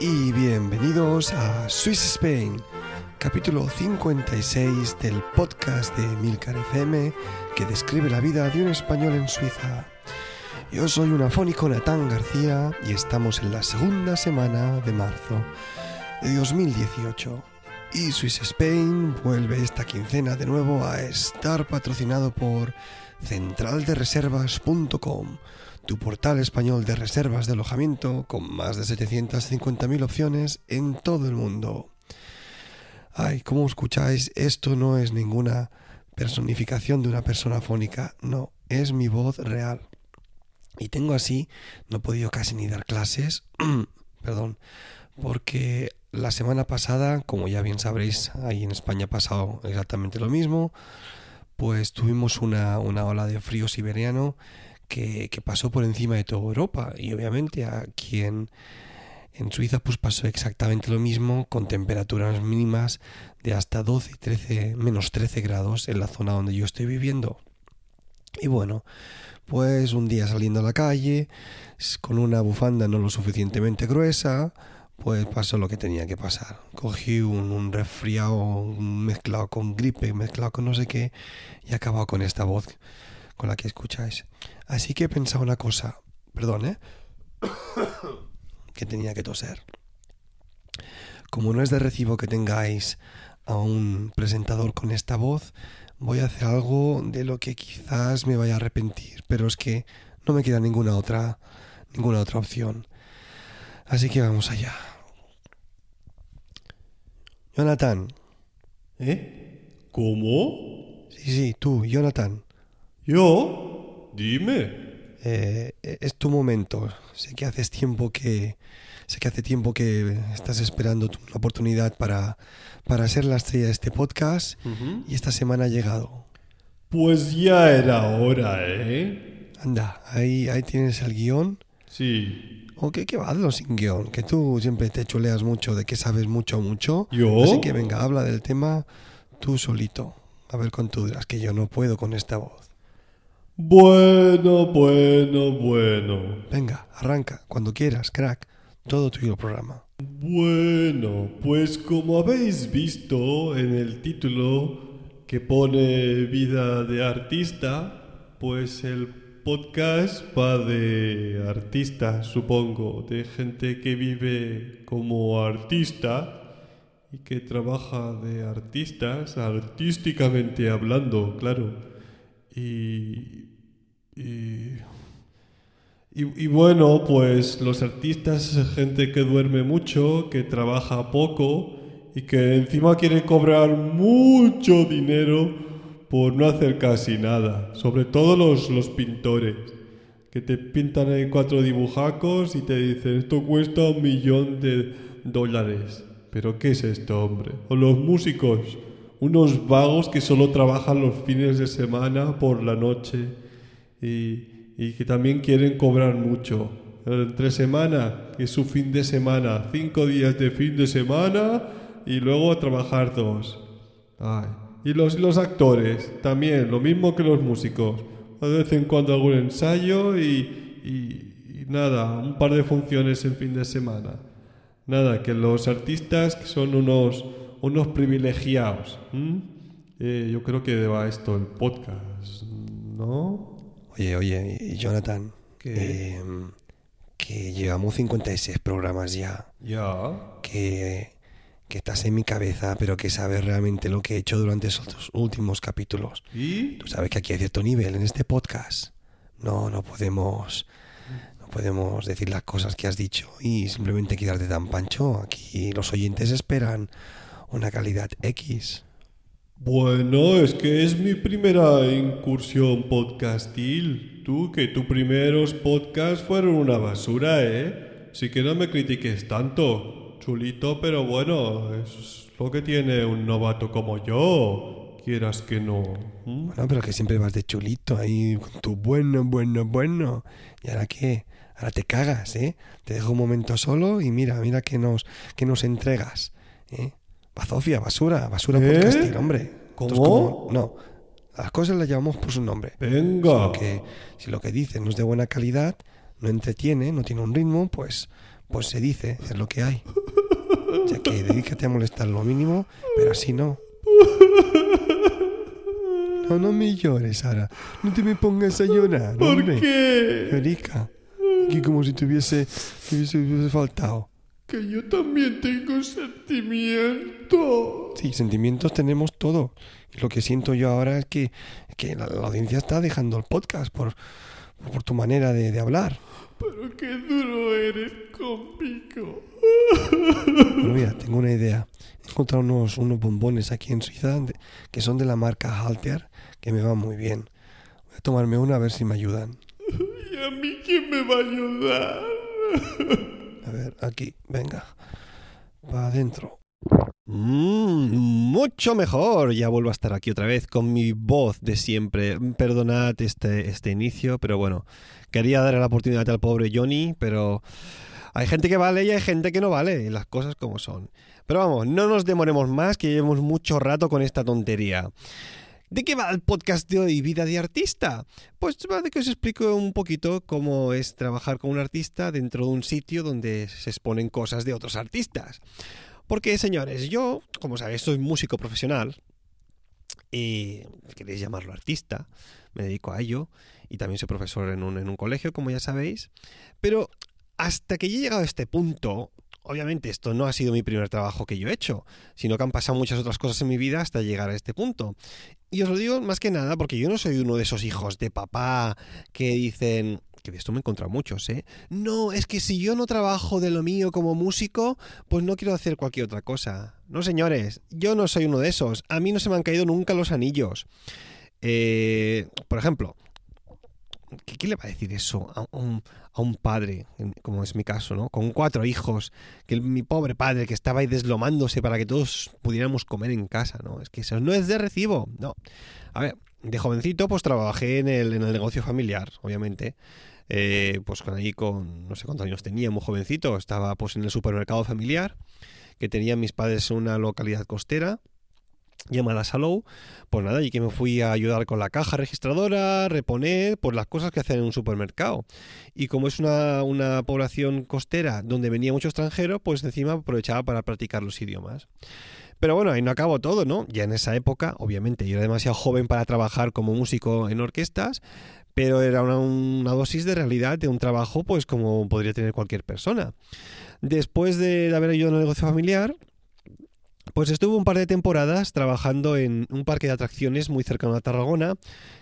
Y bienvenidos a Swiss Spain, capítulo 56 del podcast de Milcar FM que describe la vida de un español en Suiza. Yo soy un afónico Natán García y estamos en la segunda semana de marzo de 2018. Y Swiss Spain vuelve esta quincena de nuevo a estar patrocinado por centraldereservas.com tu portal español de reservas de alojamiento con más de 750.000 opciones en todo el mundo. Ay, como escucháis, esto no es ninguna personificación de una persona fónica, no, es mi voz real. Y tengo así, no he podido casi ni dar clases, perdón, porque la semana pasada, como ya bien sabréis, ahí en España ha pasado exactamente lo mismo, pues tuvimos una, una ola de frío siberiano que, pasó por encima de toda Europa y obviamente aquí en, en Suiza pues pasó exactamente lo mismo con temperaturas mínimas de hasta 12 y 13, menos 13 grados en la zona donde yo estoy viviendo. Y bueno, pues un día saliendo a la calle con una bufanda no lo suficientemente gruesa, pues pasó lo que tenía que pasar. Cogí un, un resfriado mezclado con gripe, mezclado con no sé qué y acabado con esta voz con la que escucháis. Así que he pensado una cosa, perdón, ¿eh? que tenía que toser. Como no es de recibo que tengáis a un presentador con esta voz, voy a hacer algo de lo que quizás me vaya a arrepentir, pero es que no me queda ninguna otra ninguna otra opción. Así que vamos allá. Jonathan. ¿Eh? ¿Cómo? Sí, sí, tú, Jonathan. ¿Yo? Dime. Eh, es tu momento. Sé que haces tiempo que sé que hace tiempo que estás esperando tu oportunidad para para ser la estrella de este podcast y esta semana ha llegado. Pues ya era hora, ¿eh? Anda, ahí ahí tienes el guion. Sí. ¿O qué, qué? Hazlo sin guion, que tú siempre te chuleas mucho de que sabes mucho, mucho. ¿Yo? Así que venga, habla del tema tú solito. A ver con tú dirás que yo no puedo con esta voz. Bueno, bueno, bueno. Venga, arranca, cuando quieras, crack. Todo tuyo el programa. Bueno, pues como habéis visto en el título que pone vida de artista, pues el podcast va de artistas, supongo, de gente que vive como artista y que trabaja de artistas, artísticamente hablando, claro. Y y, y, bueno, pues los artistas es gente que duerme mucho, que trabaja poco y que encima quiere cobrar mucho dinero por no hacer casi nada. Sobre todo los, los pintores, que te pintan ahí cuatro dibujacos y te dicen esto cuesta un millón de dólares. Pero ¿qué es esto, hombre? O los músicos, unos vagos que solo trabajan los fines de semana por la noche y, que también quieren cobrar mucho. Entre semana, que es su fin de semana, cinco días de fin de semana y luego trabajar dos. Y los, los actores, también, lo mismo que los músicos. De vez en cuando algún ensayo y, y, nada, un par de funciones en fin de semana. Nada, que los artistas son unos, unos privilegiados. Eh, yo creo que va esto el podcast, ¿no? Oye, oye, Jonathan, que, que llevamos 56 programas ya. Ya. Que, que estás en mi cabeza, pero que sabes realmente lo que he hecho durante esos últimos capítulos. ¿Y? Tú sabes que aquí hay cierto nivel en este podcast. No, no podemos, no podemos decir las cosas que has dicho y simplemente quedarte tan pancho. Aquí los oyentes esperan una calidad X. Bueno, es que es mi primera incursión podcastil. Tú, que tus primeros podcasts fueron una basura, ¿eh? Sí que no me critiques tanto. Chulito, pero bueno, es lo que tiene un novato como yo. Quieras que no. ¿Mm? Bueno, pero que siempre vas de chulito ahí con tu bueno, bueno, bueno. ¿Y ahora qué? Ahora te cagas, ¿eh? Te dejo un momento solo y mira, mira que nos, que nos entregas, ¿eh? Bazofia, basura, basura ¿Eh? podcastil, hombre. ¿Cómo? Como- no, las cosas las llamamos por su nombre. Si Venga. lo, que, si lo que dice no es de buena calidad, no entretiene, no tiene un ritmo, pues, pues se dice, es lo que hay. Sea que dedícate a molestar lo mínimo, pero así no. No, no me llores, Sara. No te me pongas a llorar, ¿Por hombre. qué? Llorica. Aquí como si te hubiese, te hubiese, hubiese faltado. Que yo también tengo sentimientos. Sí, sentimientos tenemos todo. Y lo que siento yo ahora es que, que la, la audiencia está dejando el podcast por, por tu manera de, de hablar. Pero qué duro eres conmigo. Bueno, mira, tengo una idea. He encontrado unos, unos bombones aquí en Suiza de- que son de la marca Halter, que me van muy bien. Voy a tomarme una a ver si me ayudan. ¿Y a mí quién me va a ayudar? A ver, aquí, venga. Va adentro. Mm, mucho mejor. Ya vuelvo a estar aquí otra vez con mi voz de siempre. Perdonad este, este inicio, pero bueno, quería darle la oportunidad al pobre Johnny, pero hay gente que vale y hay gente que no vale, las cosas como son. Pero vamos, no nos demoremos más, que llevemos mucho rato con esta tontería. ¿De qué va el podcast de hoy, Vida de Artista? Pues va de que os explico un poquito cómo es trabajar con un artista dentro de un sitio donde se exponen cosas de otros artistas. Porque, señores, yo, como sabéis, soy músico profesional y queréis llamarlo artista, me dedico a ello y también soy profesor en un, en un colegio, como ya sabéis. Pero hasta que yo he llegado a este punto, obviamente esto no ha sido mi primer trabajo que yo he hecho, sino que han pasado muchas otras cosas en mi vida hasta llegar a este punto. Y os lo digo más que nada porque yo no soy uno de esos hijos de papá que dicen, que de esto me he encontrado muchos, ¿eh? No, es que si yo no trabajo de lo mío como músico, pues no quiero hacer cualquier otra cosa. No, señores, yo no soy uno de esos. A mí no se me han caído nunca los anillos. Eh, por ejemplo, ¿qué, qué le va a decir eso a un, a un padre, como es mi caso, ¿no? Con cuatro hijos, que el- mi pobre padre que estaba ahí deslomándose para que todos pudiéramos comer en casa, ¿no? Es que eso no es de recibo, no. A ver, de jovencito pues trabajé en el, en el negocio familiar, obviamente. Eh, pues con ahí con, no sé cuántos años tenía, muy jovencito, estaba pues en el supermercado familiar que tenían mis padres en una localidad costera llamada Salou, pues nada, y que me fui a ayudar con la caja registradora, reponer, pues las cosas que hacen en un supermercado. Y como es una, una población costera donde venía mucho extranjero, pues encima aprovechaba para practicar los idiomas. Pero bueno, ahí no acabó todo, ¿no? Ya en esa época, obviamente, yo era demasiado joven para trabajar como músico en orquestas, pero era una, una dosis de realidad de un trabajo, pues como podría tener cualquier persona. Después de haber ayudado en el negocio familiar, pues estuve un par de temporadas trabajando en un parque de atracciones muy cercano a Tarragona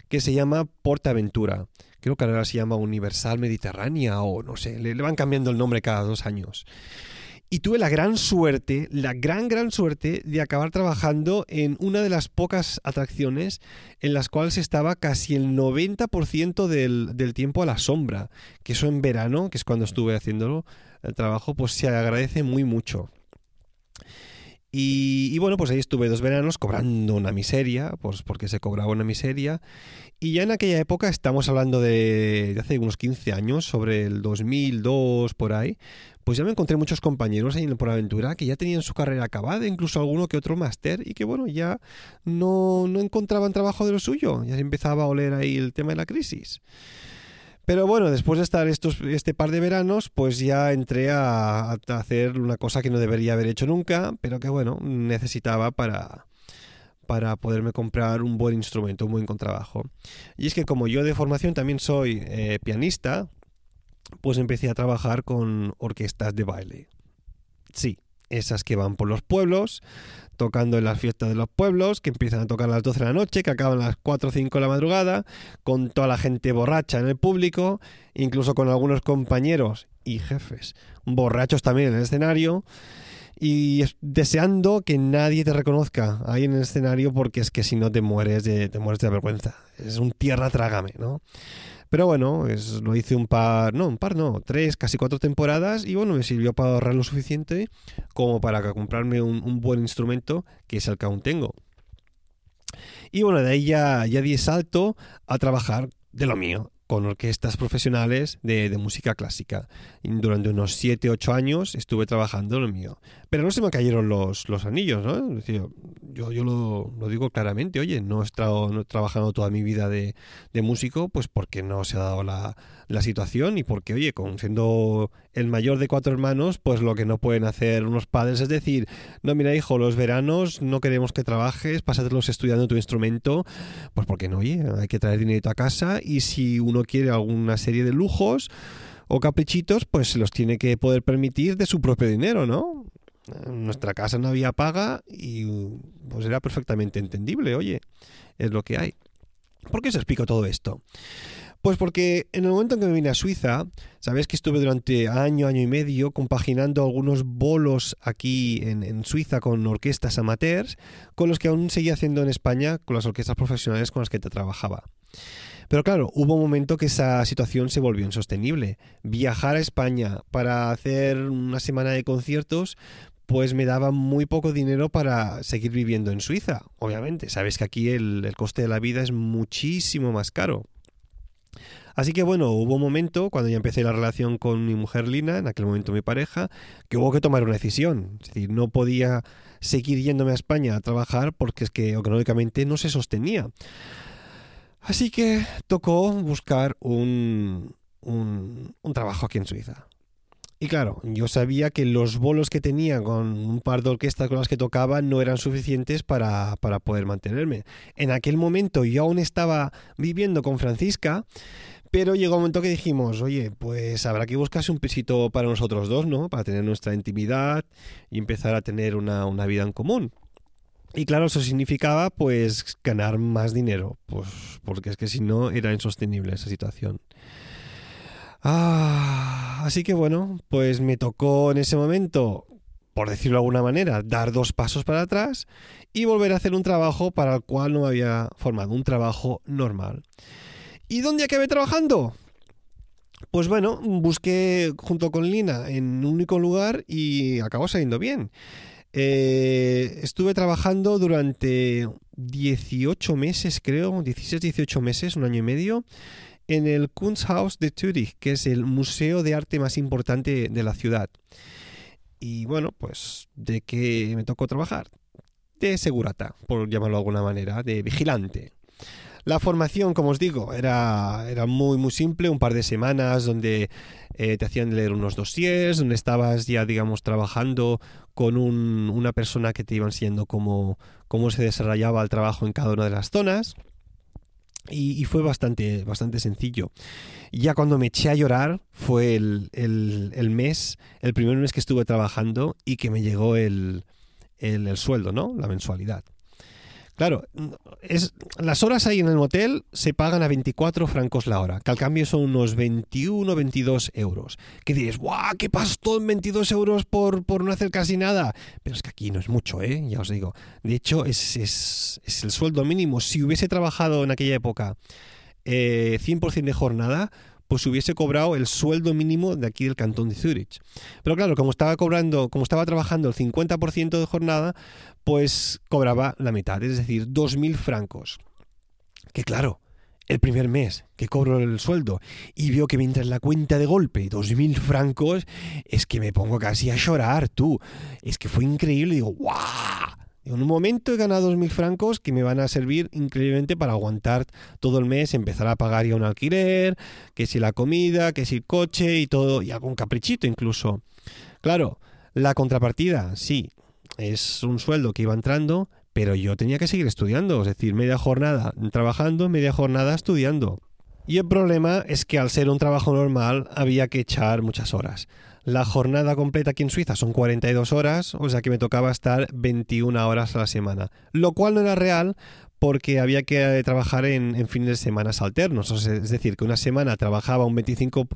que se llama Portaventura. Creo que ahora se llama Universal Mediterránea o no sé, le, van cambiando el nombre cada dos años. Y tuve la gran suerte, la gran, gran suerte de acabar trabajando en una de las pocas atracciones en las cuales estaba casi el 90% del, del tiempo a la sombra. Que eso en verano, que es cuando estuve haciéndolo, el trabajo, pues se agradece muy mucho. Y, y bueno, pues ahí estuve dos veranos cobrando una miseria, pues porque se cobraba una miseria. Y ya en aquella época, estamos hablando de, de hace unos 15 años, sobre el 2002 por ahí, pues ya me encontré muchos compañeros ahí en Por Aventura que ya tenían su carrera acabada, incluso alguno que otro máster, y que bueno, ya no, no encontraban trabajo de lo suyo, ya se empezaba a oler ahí el tema de la crisis. Pero bueno, después de estar estos, este par de veranos, pues ya entré a, hacer una cosa que no debería haber hecho nunca, pero que bueno, necesitaba para, para poderme comprar un buen instrumento, un buen contrabajo. Y es que como yo de formación también soy eh, pianista, pues empecé a trabajar con orquestas de baile. Sí, esas que van por los pueblos, tocando en las fiestas de los pueblos, que empiezan a tocar a las 12 de la noche, que acaban a las 4 o 5 de la madrugada, con toda la gente borracha en el público, incluso con algunos compañeros y jefes borrachos también en el escenario y deseando que nadie te reconozca ahí en el escenario porque es que si no te mueres de, te mueres de vergüenza. Es un tierra trágame, ¿no? Pero bueno, es, lo hice un par, no, un par no, tres, casi cuatro temporadas y bueno, me sirvió para ahorrar lo suficiente como para comprarme un, buen instrumento que es el que aún tengo. Y bueno, de ahí ya, ya di salto a trabajar de lo mío, con orquestas profesionales de, música clásica. Y durante unos 7, 8 años estuve trabajando en lo mío. Pero no se me cayeron los, los anillos, ¿no? yo, yo lo, digo claramente, oye, no he, estado, no he trabajado toda mi vida de, de músico, pues porque no se ha dado la, la situación y porque, oye, con, siendo el mayor de cuatro hermanos, pues lo que no pueden hacer unos padres es decir, no, mira hijo, los veranos no queremos que trabajes, pásatelos estudiando tu instrumento, pues porque no, oye, hay que traer dinero a casa y si uno quiere alguna serie de lujos o caprichitos, pues se los tiene que poder permitir de su propio dinero, ¿no? En nuestra casa no había paga y pues era perfectamente entendible, oye, es lo que hay. ¿Por qué os explico todo esto? Pues porque en el momento en que me vine a Suiza, sabes que estuve durante año, año y medio compaginando algunos bolos aquí en, Suiza con orquestas amateurs, con los que aún seguía haciendo en España con las orquestas profesionales con las que te trabajaba. Pero claro, hubo un momento que esa situación se volvió insostenible. Viajar a España para hacer una semana de conciertos, pues me daba muy poco dinero para seguir viviendo en Suiza. Obviamente, sabes que aquí el coste de la vida es muchísimo más caro. Así que bueno, hubo un momento cuando ya empecé la relación con mi mujer Lina, en aquel momento mi pareja, que hubo que tomar una decisión. Es decir, no podía seguir yéndome a España a trabajar porque es que económicamente no se sostenía. Así que tocó buscar un, un, trabajo aquí en Suiza. Y claro, yo sabía que los bolos que tenía con un par de orquestas con las que tocaba no eran suficientes para, para poder mantenerme. En aquel momento yo aún estaba viviendo con Francisca pero llegó un momento que dijimos, oye, pues habrá que buscarse un pisito para nosotros dos, ¿no? Para tener nuestra intimidad y empezar a tener una, vida en común. Y claro, eso significaba pues ganar más dinero, pues porque es que si no era insostenible esa situación. Ah, así que bueno, pues me tocó en ese momento, por decirlo de alguna manera, dar dos pasos para atrás y volver a hacer un trabajo para el cual no me había formado, un trabajo normal. ¿Y dónde acabé trabajando? Pues bueno, busqué junto con Lina en un único lugar y acabó saliendo bien. Eh, estuve trabajando durante 18 meses, creo, 16, 18 meses, un año y medio, en el Kunsthaus de Zürich, que es el museo de arte más importante de la ciudad. Y bueno, pues, ¿de qué me tocó trabajar? De segurata, por llamarlo de alguna manera, de vigilante. La formación, como os digo, era, era muy, muy simple, un par de semanas donde eh, te hacían leer unos dossiers, donde estabas ya, digamos, trabajando con una persona que te iba enseñando cómo, cómo se desarrollaba el trabajo en cada una de las zonas. Y, fue bastante, bastante sencillo. Ya cuando me eché a llorar fue el, el, mes, el primer mes que estuve trabajando y que me llegó el, el sueldo, ¿no? La mensualidad. Claro, es, las horas ahí en el motel se pagan a 24 francos la hora, que al cambio son unos 21 22 euros. Que diréis, ¡guau! ¿Qué pasó en 22 euros por, por no hacer casi nada? Pero es que aquí no es mucho, ¿eh? Ya os digo. De hecho, es, es, es el sueldo mínimo. Si hubiese trabajado en aquella época eh, 100% de jornada, pues hubiese cobrado el sueldo mínimo de aquí del cantón de Zurich. Pero claro, como estaba cobrando, como estaba trabajando el 50% de jornada, pues cobraba la mitad, es decir, 2.000 francos. Que claro, el primer mes que cobro el sueldo y veo que mientras la cuenta de golpe 2.000 francos, es que me pongo casi a llorar, tú. Es que fue increíble, digo, ¡guau! En un momento he ganado 2.000 francos que me van a servir increíblemente para aguantar todo el mes, empezar a pagar ya un alquiler, que si la comida, que si el coche y todo, y algún caprichito incluso. Claro, la contrapartida, sí, es un sueldo que iba entrando, pero yo tenía que seguir estudiando, es decir, media jornada trabajando, media jornada estudiando. Y el problema es que al ser un trabajo normal había que echar muchas horas. La jornada completa aquí en Suiza son 42 horas, o sea que me tocaba estar 21 horas a la semana. Lo cual no era real porque había que trabajar en, fines de semana alternos. es decir, que una semana trabajaba un 25,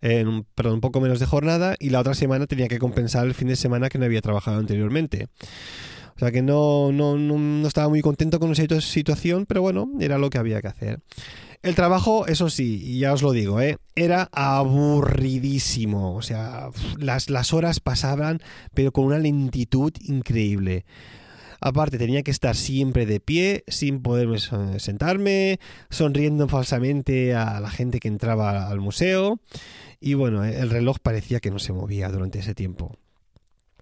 en, perdón, un poco menos de jornada y la otra semana tenía que compensar el fin de semana que no había trabajado anteriormente. O sea que no, no, no estaba muy contento con esa situación, pero bueno, era lo que había que hacer. El trabajo, eso sí, ya os lo digo, ¿eh? era aburridísimo. O sea, las, las horas pasaban, pero con una lentitud increíble. Aparte, tenía que estar siempre de pie, sin poder sentarme, sonriendo falsamente a la gente que entraba al museo. Y bueno, el reloj parecía que no se movía durante ese tiempo.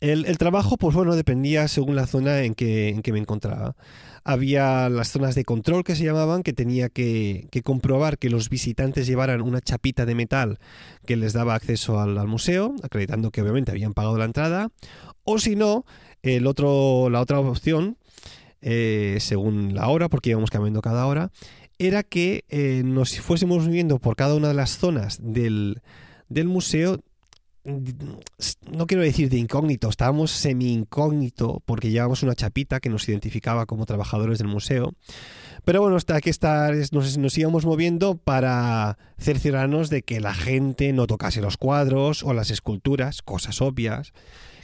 El, trabajo, pues bueno, dependía según la zona en que, en que, me encontraba. Había las zonas de control que se llamaban, que tenía que, comprobar que los visitantes llevaran una chapita de metal que les daba acceso al, museo, acreditando que obviamente habían pagado la entrada. O si no, el otro, la otra opción, eh, según la hora, porque íbamos cambiando cada hora, era que eh, nos fuésemos viviendo por cada una de las zonas del, del museo no quiero decir de incógnito, estábamos semi-incógnito porque llevábamos una chapita que nos identificaba como trabajadores del museo. Pero bueno, hasta que nos, nos íbamos moviendo para cerciorarnos de que la gente no tocase los cuadros o las esculturas, cosas obvias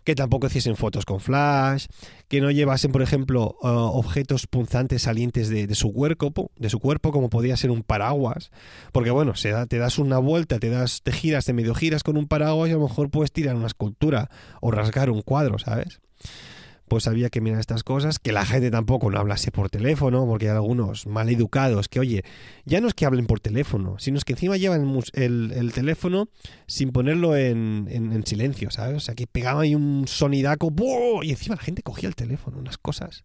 que tampoco hiciesen fotos con flash, que no llevasen, por ejemplo, uh, objetos punzantes salientes de, su cuerpo, de su cuerpo, como podía ser un paraguas, porque bueno, se te das una vuelta, te das, te giras, te medio giras con un paraguas y a lo mejor puedes tirar una escultura o rasgar un cuadro, ¿sabes? Pues había que mirar estas cosas, que la gente tampoco no hablase por teléfono, porque hay algunos mal educados que, oye, ya no es que hablen por teléfono, sino es que encima llevan el, teléfono sin ponerlo en, en, silencio, ¿sabes? O sea, que pegaba ahí un sonidaco, y encima la gente cogía el teléfono, unas cosas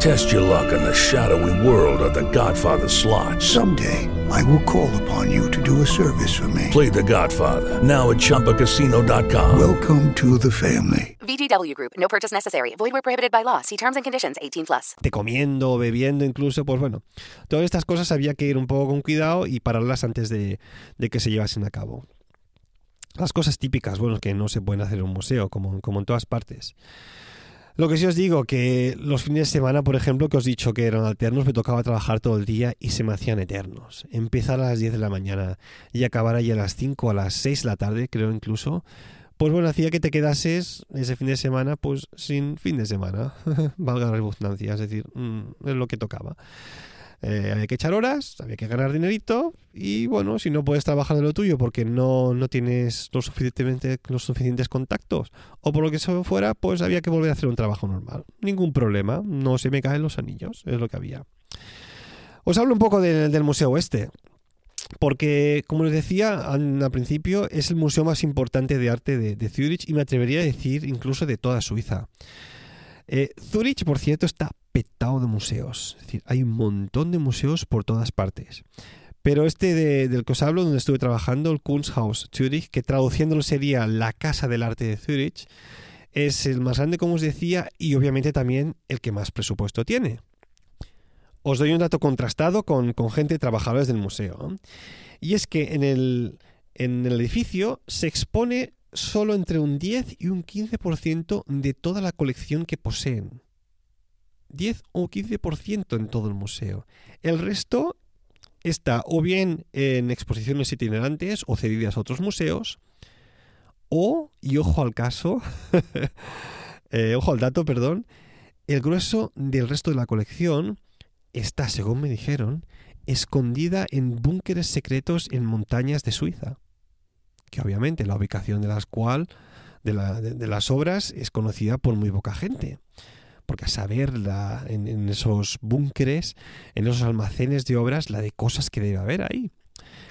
Test your luck in the shadowy world of the Godfather slot. Someday, I will call upon you to do a service for me. Play the Godfather, now at Chumpacasino.com. Welcome to the family. VGW Group, no purchase necessary. Void where prohibited by law. See terms and conditions 18 plus. Te comiendo, bebiendo incluso, pues bueno. Todas estas cosas había que ir un poco con cuidado y pararlas antes de, de que se llevasen a cabo. Las cosas típicas, bueno, que no se pueden hacer en un museo, como, como en todas partes. Lo que sí os digo, que los fines de semana, por ejemplo, que os he dicho que eran alternos, me tocaba trabajar todo el día y se me hacían eternos. Empezar a las 10 de la mañana y acabar ahí a las 5 a las 6 de la tarde, creo incluso. Pues bueno, hacía que te quedases ese fin de semana, pues sin fin de semana, valga la redundancia, es decir, mm, es lo que tocaba. Eh, había que echar horas, había que ganar dinerito y bueno, si no puedes trabajar de lo tuyo porque no, no tienes los, suficientemente, los suficientes contactos o por lo que fuera, pues había que volver a hacer un trabajo normal. Ningún problema, no se me caen los anillos, es lo que había. Os hablo un poco del museo este. Porque, como les decía al, principio, es el museo más importante de arte de, de Zurich y me atrevería a decir incluso de toda Suiza. Eh, Zurich, por cierto, está petado de museos. Es decir, hay un montón de museos por todas partes. Pero este del que os hablo, donde estuve trabajando, el Kunsthaus Zurich, que traduciéndolo sería la Casa del Arte de Zurich, es el más grande, como os decía, y obviamente también el que más presupuesto tiene. Os doy un dato contrastado con, con gente trabajadores del museo. Y es que en el, en el edificio se expone solo entre un 10 y un 15% de toda la colección que poseen. 10 o 15% en todo el museo. El resto está o bien en exposiciones itinerantes o cedidas a otros museos, o, y ojo al caso, eh, ojo al dato, perdón, el grueso del resto de la colección está, según me dijeron, escondida en búnkeres secretos en montañas de Suiza, que obviamente la ubicación de las cual de, la- de- de las obras es conocida por muy poca gente. Porque a saber la- en, esos búnkeres, en esos almacenes de obras, la de cosas que debe haber ahí.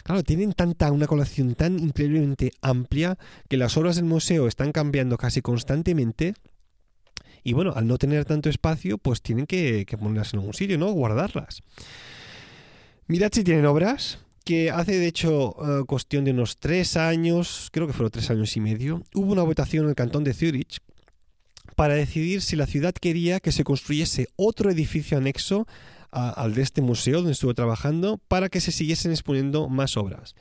Claro, tienen tanta, una colección tan increíblemente amplia que las obras del museo están cambiando casi constantemente. Y bueno, al no tener tanto espacio, pues tienen que, ponerlas en algún sitio, ¿no? Guardarlas. Mirad si tienen obras, que hace de hecho eh, cuestión de unos tres años, creo que fueron tres años y medio, hubo una votación en el cantón de Zurich para decidir si la ciudad quería que se construyese otro edificio anexo a- al de este museo donde estuvo trabajando para que se siguiesen exponiendo más obras.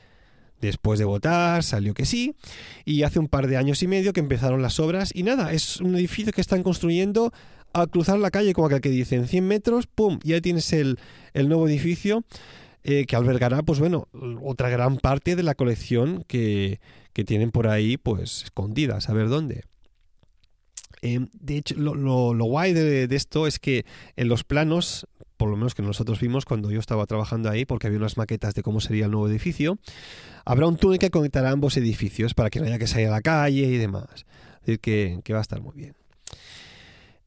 Después de votar, salió que sí, y hace un par de años y medio que empezaron las obras, y nada, es un edificio que están construyendo al cruzar la calle, como aquel que dice, en 100 metros, ¡pum! Ya tienes el, el nuevo edificio eh, que albergará, pues bueno, otra gran parte de la colección que, que tienen por ahí, pues escondida, a saber dónde. Eh, de hecho, lo, lo- lo guay de, de esto es que en los planos, por lo menos que nosotros vimos cuando yo estaba trabajando ahí, porque había unas maquetas de cómo sería el nuevo edificio, habrá un túnel que conectará ambos edificios para que no haya que salir a la calle y demás. Es decir, que, que va a estar muy bien.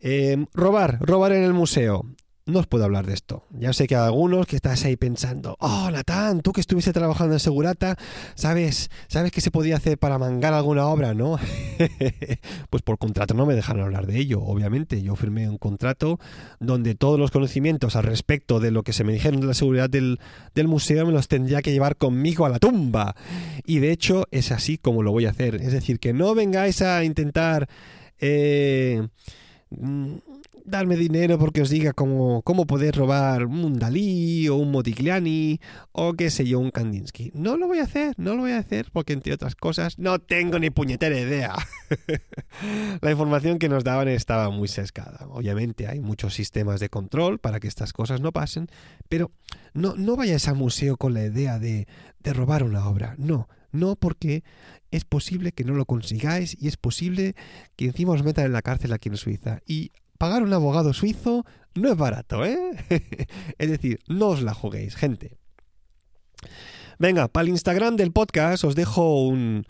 Eh, robar, robar en el museo. No os puedo hablar de esto. Ya sé que hay algunos que estás ahí pensando, oh, Natán, tú que estuviste trabajando en Segurata, ¿sabes, sabes qué se podía hacer para mangar alguna obra, no? pues por contrato no me dejaron hablar de ello, obviamente. Yo firmé un contrato donde todos los conocimientos al respecto de lo que se me dijeron de la seguridad del, del museo me los tendría que llevar conmigo a la tumba. Y de hecho es así como lo voy a hacer. Es decir, que no vengáis a intentar... eh, mm, darme dinero porque os diga cómo, cómo poder robar un Dalí o un Modigliani o qué sé yo, un Kandinsky. No lo voy a hacer, no lo voy a hacer porque entre otras cosas no tengo ni puñetera idea. La información que nos daban estaba muy sesgada. Obviamente hay muchos sistemas de control para que estas cosas no pasen, pero no, no vayáis al museo con la idea de, de robar una obra. No, no porque es posible que no lo consigáis y es posible que encima os metan en la cárcel aquí en Suiza. Y pagar un abogado suizo no es barato, ¿eh? es decir, no os la juguéis, gente. Venga, para el Instagram del podcast os dejo un,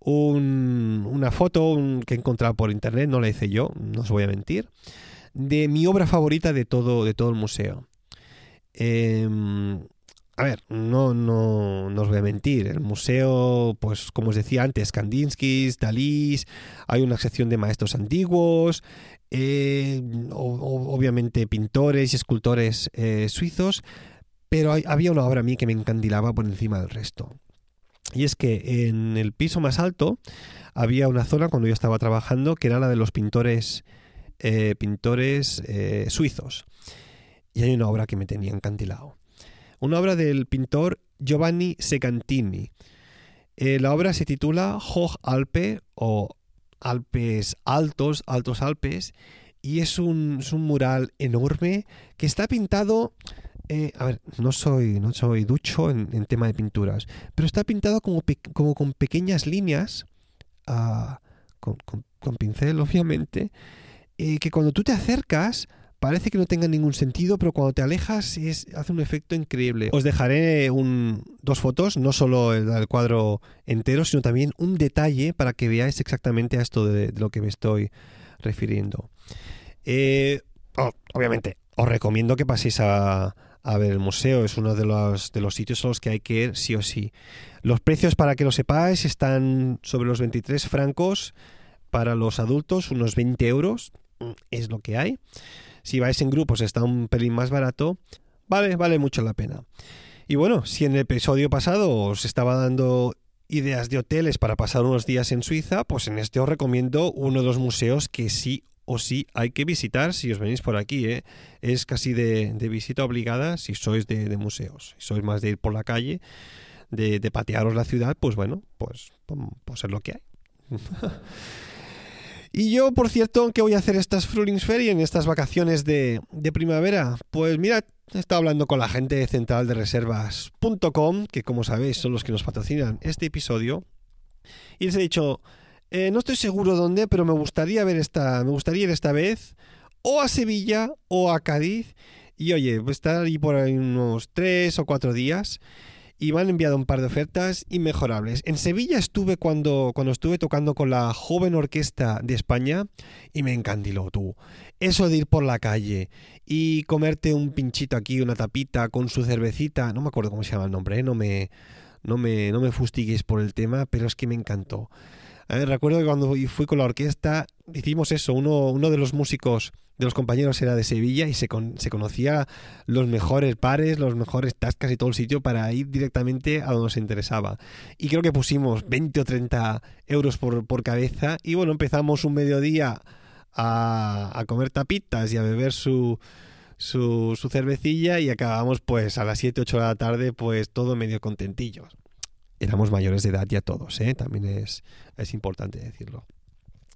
un- una foto que he encontrado por internet, no la hice yo, no os voy a mentir, de mi obra favorita de todo, de todo el museo. Em, a ver, no, no, no os voy a mentir. El museo, pues como os decía antes, Kandinskis, Dalís, hay una sección de maestros antiguos, eh, obviamente pintores y escultores eh, suizos, pero había una obra a mí que me encandilaba por encima del resto. Y es que en el piso más alto había una zona cuando yo estaba trabajando que era la de los pintores, eh, pintores suizos. Y hay una obra que me tenía encandilado. Una obra del pintor Giovanni Segantini. Eh, la obra se titula Hoch Alpe o Alpes Altos, Altos Alpes, y es un, un mural enorme que está pintado. eh, a ver, no soy, no soy ducho en, en tema de pinturas, pero está pintado como, como con pequeñas líneas, ah, con pincel, obviamente, eh, que cuando tú te acercas parece que no tenga ningún sentido, pero cuando te alejas es, hace un efecto increíble. Os dejaré un- dos fotos, no solo el, cuadro entero, sino también un detalle para que veáis exactamente a esto de, de lo que me estoy refiriendo. Eh, oh, obviamente, os recomiendo que paséis a, a ver el museo, es uno de los, de los sitios a los que hay que ir sí o sí. Los precios, para que lo sepáis, están sobre los 23 francos para los adultos, unos 20 euros, mm, es lo que hay. Si vais en grupos está un pelín más barato, vale, vale mucho la pena. Y bueno, si en el episodio pasado os estaba dando ideas de hoteles para pasar unos días en Suiza, pues en este os recomiendo uno de los museos que sí o sí hay que visitar si os venís por aquí. ¿eh? Es casi de, visita obligada si sois de, museos. Si sois más de ir por la calle, de, de patearos la ciudad, pues bueno, pues, pues es lo que hay. Y yo, por cierto, ¿qué voy a hacer estas Frühlingsferien, estas vacaciones de, de primavera? Pues mira, he estado hablando con la gente de central de reservas.com, que como sabéis son los que nos patrocinan este episodio, y les he dicho, eh, no estoy seguro dónde, pero me gustaría ver esta, me gustaría ir esta vez o a Sevilla o a Cádiz. Y oye, voy a estar ahí por ahí unos tres o cuatro días y me han enviado un par de ofertas inmejorables. En Sevilla estuve cuando, cuando estuve tocando con la joven orquesta de España y me encandiló tú. Eso de ir por la calle y comerte un pinchito aquí, una tapita con su cervecita, no me acuerdo cómo se llama el nombre, ¿eh? no, me, no, me, no me fustigues por el tema, pero es que me encantó. Recuerdo que cuando fui con la orquesta hicimos eso, uno, uno de los músicos de los compañeros era de Sevilla y se, con, se conocía los mejores bares, los mejores tascas y todo el sitio para ir directamente a donde nos interesaba. Y creo que pusimos 20 o 30 euros por, por cabeza y bueno, empezamos un mediodía a, a comer tapitas y a beber su, su, su, cervecilla y acabamos pues a las 7, 8 de la tarde pues todo medio contentillos. Éramos mayores de edad ya todos, ¿eh? también es, es importante decirlo.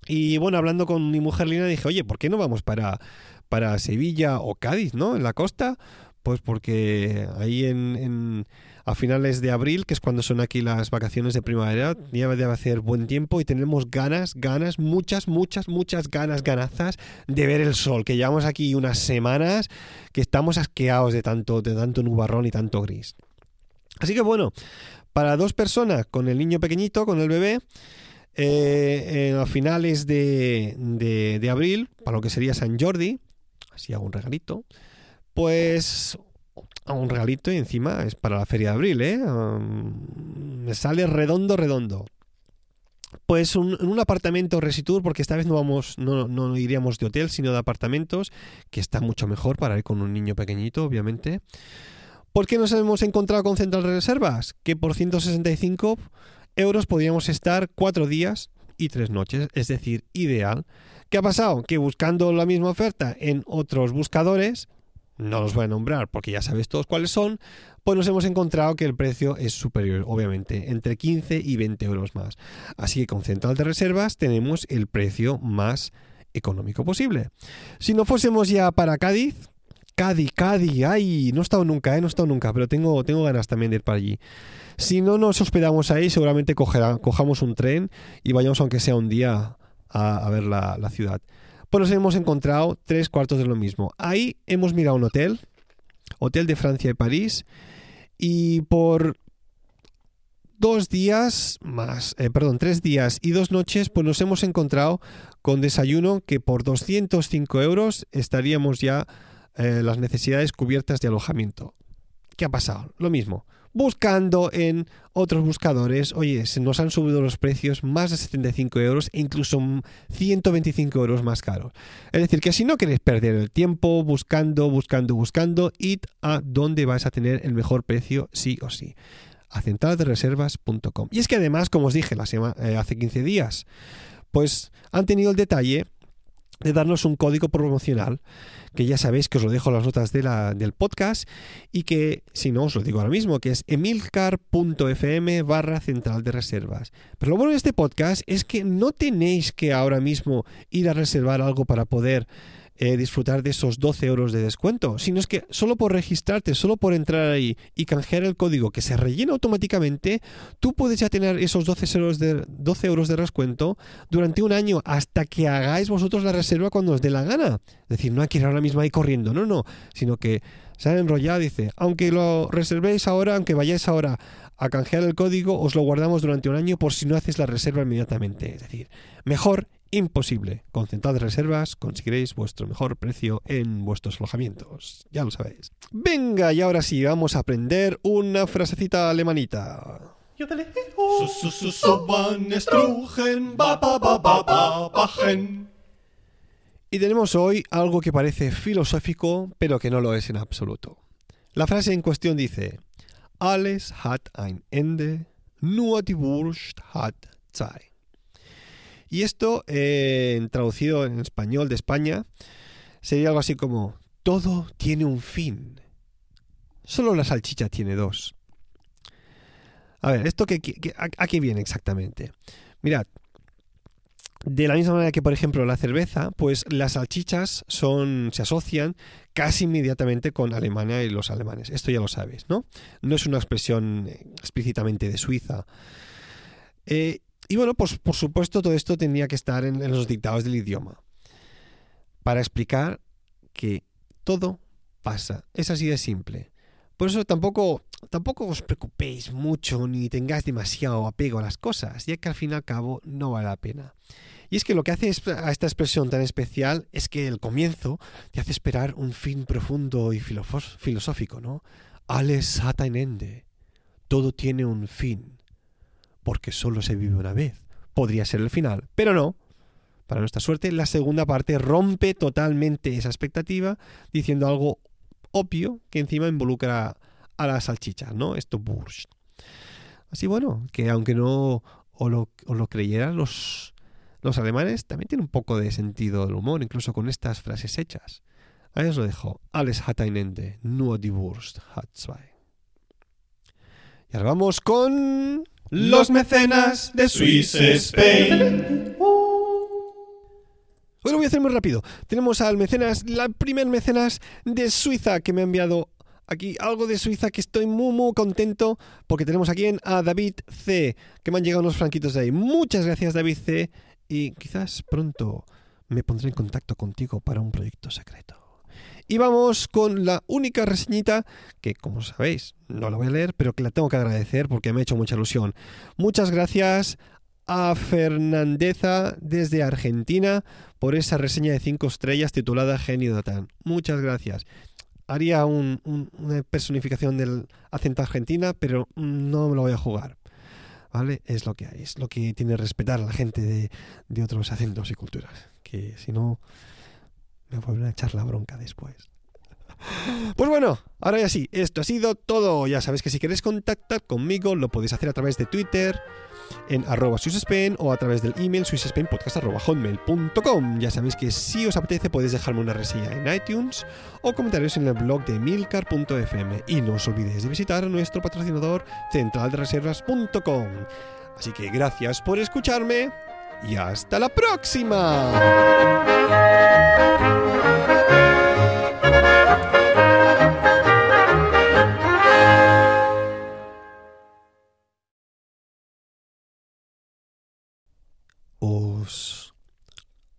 Y bueno, hablando con mi mujer Lina, dije, oye, ¿por qué no vamos para, para Sevilla o Cádiz, ¿no? En la costa. Pues porque ahí en, en, a finales de abril, que es cuando son aquí las vacaciones de primavera, ya debe hacer buen tiempo y tenemos ganas, ganas, muchas, muchas, muchas ganas, ganazas de ver el sol, que llevamos aquí unas semanas que estamos asqueados de tanto, de tanto nubarrón y tanto gris. Así que bueno, para dos personas con el niño pequeñito, con el bebé, eh, a finales de, de, abril, para lo que sería San Jordi, así hago un regalito, pues un regalito y encima es para la feria de abril, ¿eh? Um, me sale redondo, redondo. Pues un, un apartamento Resitur, porque esta vez no vamos, no, no iríamos de hotel, sino de apartamentos, que está mucho mejor para ir con un niño pequeñito, obviamente. ¿Por qué nos hemos encontrado con Central Reservas? Que por 165 euros podríamos estar cuatro días y tres noches, es decir, ideal. ¿Qué ha pasado? Que buscando la misma oferta en otros buscadores, no los voy a nombrar porque ya sabéis todos cuáles son, pues nos hemos encontrado que el precio es superior, obviamente, entre 15 y 20 euros más. Así que con Central de Reservas tenemos el precio más económico posible. Si no fuésemos ya para Cádiz, Cádiz, Cádiz, ay, no he estado nunca, ¿eh? no he estado nunca, pero tengo, tengo ganas también de ir para allí. Si no nos hospedamos ahí, seguramente cojamos un tren y vayamos aunque sea un día a, ver la, la, ciudad. Pues nos hemos encontrado tres cuartos de lo mismo. Ahí hemos mirado un hotel, Hotel de Francia y París, y por dos días más, eh, perdón, tres días y dos noches, pues nos hemos encontrado con desayuno que por 205 euros estaríamos ya eh, las necesidades cubiertas de alojamiento. ¿Qué ha pasado? Lo mismo buscando en otros buscadores, oye, se nos han subido los precios más de 75 euros e incluso 125 euros más caros. Es decir, que si no queréis perder el tiempo buscando, buscando, buscando, id a donde vais a tener el mejor precio sí o sí. A centraldereservas.com. Y es que además, como os dije eh, hace 15 días, pues han tenido el detalle de darnos un código promocional que ya sabéis que os lo dejo en las notas del podcast y que, si no, os lo digo ahora mismo, que es emilcar.fm barra central de reservas. Pero lo bueno de este podcast es que no tenéis que ahora mismo ir a reservar algo para poder eh, disfrutar de esos 12 euros de descuento, sino es que solo por registrarte, solo por entrar ahí y canjear el código que se rellena automáticamente, tú puedes ya tener esos 12 euros de, 12 euros de descuento durante un año hasta que hagáis vosotros la reserva cuando os dé la gana. Es decir, no hay que ir ahora mismo ahí corriendo, no, no, sino que se ha enrollado, dice, aunque lo reservéis ahora, aunque vayáis ahora a canjear el código, os lo guardamos durante un año por si no haces la reserva inmediatamente. Es decir, mejor imposible. Con Central de Reservas conseguiréis vuestro mejor precio en vuestros alojamientos. Ya lo sabéis. Venga, y ahora sí, vamos a aprender una frasecita alemanita. Y tenemos hoy algo que parece filosófico, pero que no lo es en absoluto. La frase en cuestión dice: Alles hat ein Ende, nur die Wurst hat Zeit. Y esto, eh, traducido en español de España, sería algo así como, todo tiene un fin. Solo la salchicha tiene dos. A ver, ¿esto qué, qué, a, qué viene exactamente? Mirad, de la misma manera que, por ejemplo, la cerveza, pues las salchichas son, se asocian casi inmediatamente con Alemania y los alemanes. Esto ya lo sabéis, ¿no? No es una expresión explícitamente de Suiza. Eh, y bueno, pues por supuesto todo esto tenía que estar en, en los dictados del idioma. Para explicar que todo pasa. Es así de simple. Por eso tampoco, tampoco os preocupéis mucho ni tengáis demasiado apego a las cosas, ya que al fin y al cabo no vale la pena. Y es que lo que hace a esta expresión tan especial es que el comienzo te hace esperar un fin profundo y filosófico, ¿no? Alles hat ein Ende. Todo tiene un fin. Porque solo se vive una vez. Podría ser el final, pero no. Para nuestra suerte, la segunda parte rompe totalmente esa expectativa diciendo algo obvio que encima involucra a la salchicha, ¿no? Esto Burst. Así bueno, que aunque no o lo, lo creyeran los, los alemanes, también tienen un poco de sentido del humor, incluso con estas frases hechas. Ahí os lo dejo. Alles hat ein Ende, nur die Wurst hat zwei. Y ahora vamos con... Los mecenas de Swiss Spain. Hoy lo voy a hacer muy rápido. Tenemos al mecenas, la primer mecenas de Suiza que me ha enviado aquí algo de Suiza que estoy muy muy contento porque tenemos aquí a David C que me han llegado unos franquitos de ahí. Muchas gracias David C y quizás pronto me pondré en contacto contigo para un proyecto secreto. Y vamos con la única reseñita que, como sabéis, no la voy a leer, pero que la tengo que agradecer porque me ha hecho mucha ilusión. Muchas gracias a Fernandeza desde Argentina por esa reseña de 5 estrellas titulada Genio Datan. Muchas gracias. Haría una personificación del acento argentina, pero no me lo voy a jugar. ¿Vale? Es lo que hay, es lo que tiene respetar a la gente de, de otros acentos y culturas. Que si no, me vuelven a echar la bronca después. Pues bueno, ahora ya sí, esto ha sido todo. Ya sabéis que si queréis contactar conmigo lo podéis hacer a través de Twitter, en arroba o a través del email swissspainpodcast.hotmail.com. Ya sabéis que si os apetece podéis dejarme una reseña en iTunes o comentarios en el blog de milcar.fm. Y no os olvidéis de visitar nuestro patrocinador centraldereservas.com. Así que gracias por escucharme y hasta la próxima.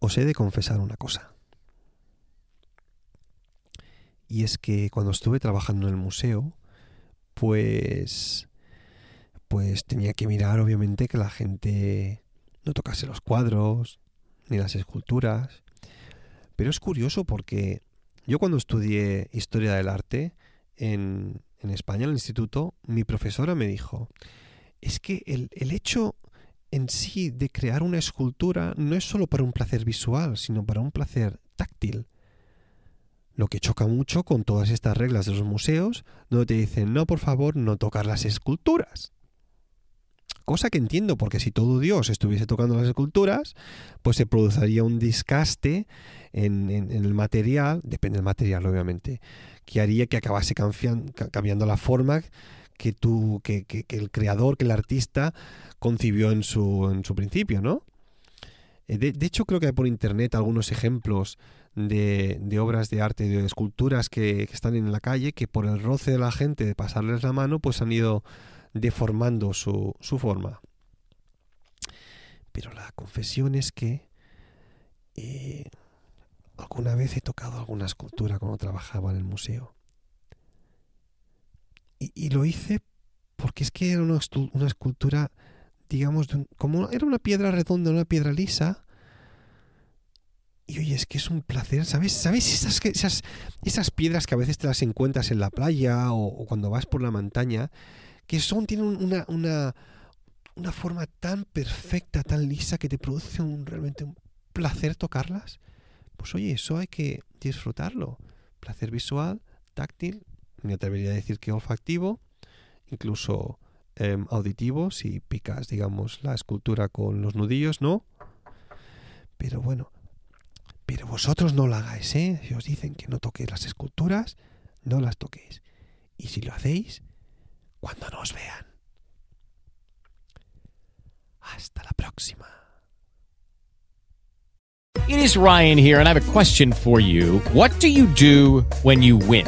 os he de confesar una cosa. Y es que cuando estuve trabajando en el museo, pues pues tenía que mirar obviamente que la gente no tocase los cuadros ni las esculturas. Pero es curioso porque yo cuando estudié historia del arte en, en España, en el instituto, mi profesora me dijo, es que el, el hecho en sí de crear una escultura no es solo para un placer visual, sino para un placer táctil. Lo que choca mucho con todas estas reglas de los museos, donde te dicen, no, por favor, no tocar las esculturas. Cosa que entiendo, porque si todo Dios estuviese tocando las esculturas, pues se produciría un discaste en, el material, depende del material obviamente, que haría que acabase cambiando la forma que, tú, que, que, el creador, que el artista concibió en su, en su principio, ¿no? Eh, de, hecho, creo que hay por internet algunos ejemplos de, de obras de arte, de esculturas que, que, están en la calle, que por el roce de la gente, de pasarles la mano, pues han ido deformando su, su forma. Pero la confesión es que eh, alguna vez he tocado alguna escultura cuando trabajaba en el museo. Y, lo hice porque es que era una, escultura, digamos, como era una piedra redonda, una piedra lisa. Y oye, es que es un placer, ¿sabes? ¿Sabes esas, esas, esas piedras que a veces te las encuentras en la playa o, cuando vas por la montaña? Que son, tienen una, una, una forma tan perfecta, tan lisa, que te produce un, realmente un placer tocarlas. Pues oye, eso hay que disfrutarlo. Placer visual, táctil me atrevería a decir que olfactivo, incluso em, auditivo, si picas, digamos, la escultura con los nudillos, ¿no? Pero bueno, pero vosotros no lo hagáis, ¿eh? Si os dicen que no toquéis las esculturas, no las toquéis. Y si lo hacéis, cuando nos vean. Hasta la próxima. It is Ryan here, and I have a question for you. What do you do when you win?